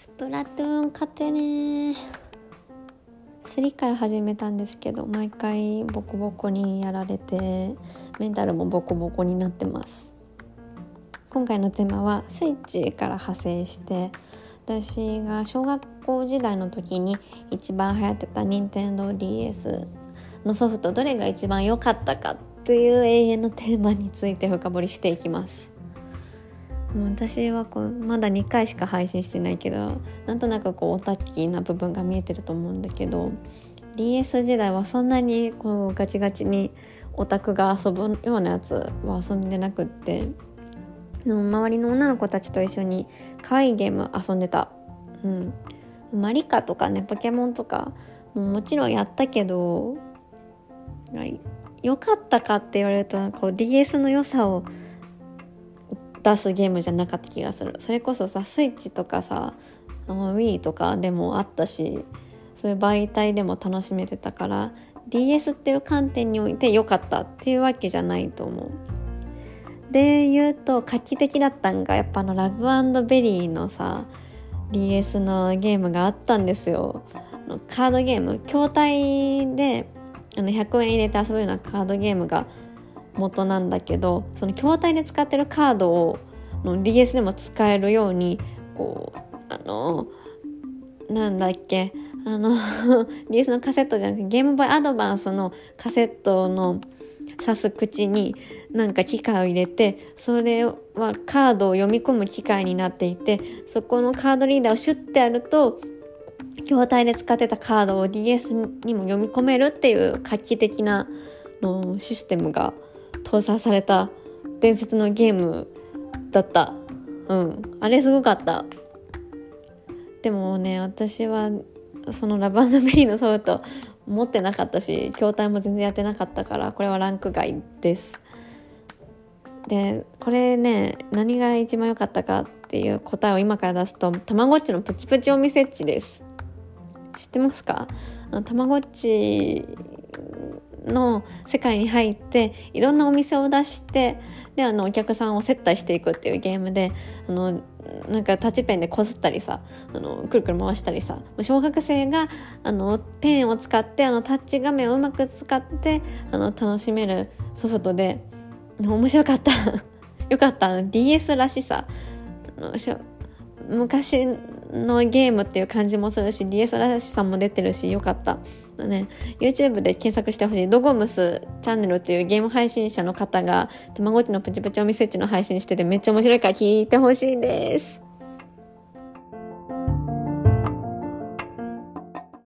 スプラトゥーン勝てね3から始めたんですけど毎回ボコボコにやられてメンタルもボコボコになってます。今回のテーマはスイッチから派生して私が小学校時代の時に一番流行ってた NintendoDS のソフトどれが一番良かったかっていう永遠のテーマについて深掘りしていきます。私はこうまだ2回しか配信してないけどなんとなくこうオタッキーな部分が見えてると思うんだけど DS 時代はそんなにこうガチガチにオタクが遊ぶようなやつは遊んでなくっての周りの女の子たちと一緒に可愛いゲーム遊んでた。うん、マリカとかねポケモンとかももちろんやったけど良かったかって言われるとこう DS の良さを出すゲームじゃなかった気がするそれこそさスイッチとかさ Wii とかでもあったしそういう媒体でも楽しめてたから DS っていう観点において良かったっていうわけじゃないと思う。で言うと画期的だったんがやっぱあのラブベリーのさ DS のゲームがあったんですよ。カードゲーム筐体であの100円入れて遊ぶようなカードゲームが元なんだけどその筐体で使ってるカードをの DS でも使えるようにこうあのなんだっけあの DS のカセットじゃなくてゲームボーイアドバンスのカセットの挿す口になんか機械を入れてそれはカードを読み込む機械になっていてそこのカードリーダーをシュッてやると筐体で使ってたカードを DS にも読み込めるっていう画期的なのシステムが搭載された伝説のゲームだった。うん。あれすごかった。でもね、私はそのラバンドベリーのソフト持ってなかったし、筐体も全然やってなかったから、これはランク外です。で、これね、何が一番良かったかっていう答えを今から出すと、たまごっちのプチプチお店っちです。知ってますか？たまごっちの世界に入っていろんなお店を出してであのお客さんを接待していくっていうゲームであのなんかタッチペンでこすったりさあのくるくる回したりさ小学生があのペンを使ってあのタッチ画面をうまく使ってあの楽しめるソフトで面白かった。よかった。DS らしさ。昔のゲームっていう感じもするし DS らしさも出てるしよかった。ね YouTube で検索してほしい。ドゴムスチャンネルっていうゲーム配信者の方がたまごっちのプチプチお店っちの配信しててめっちゃ面白いから聞いてほしいです。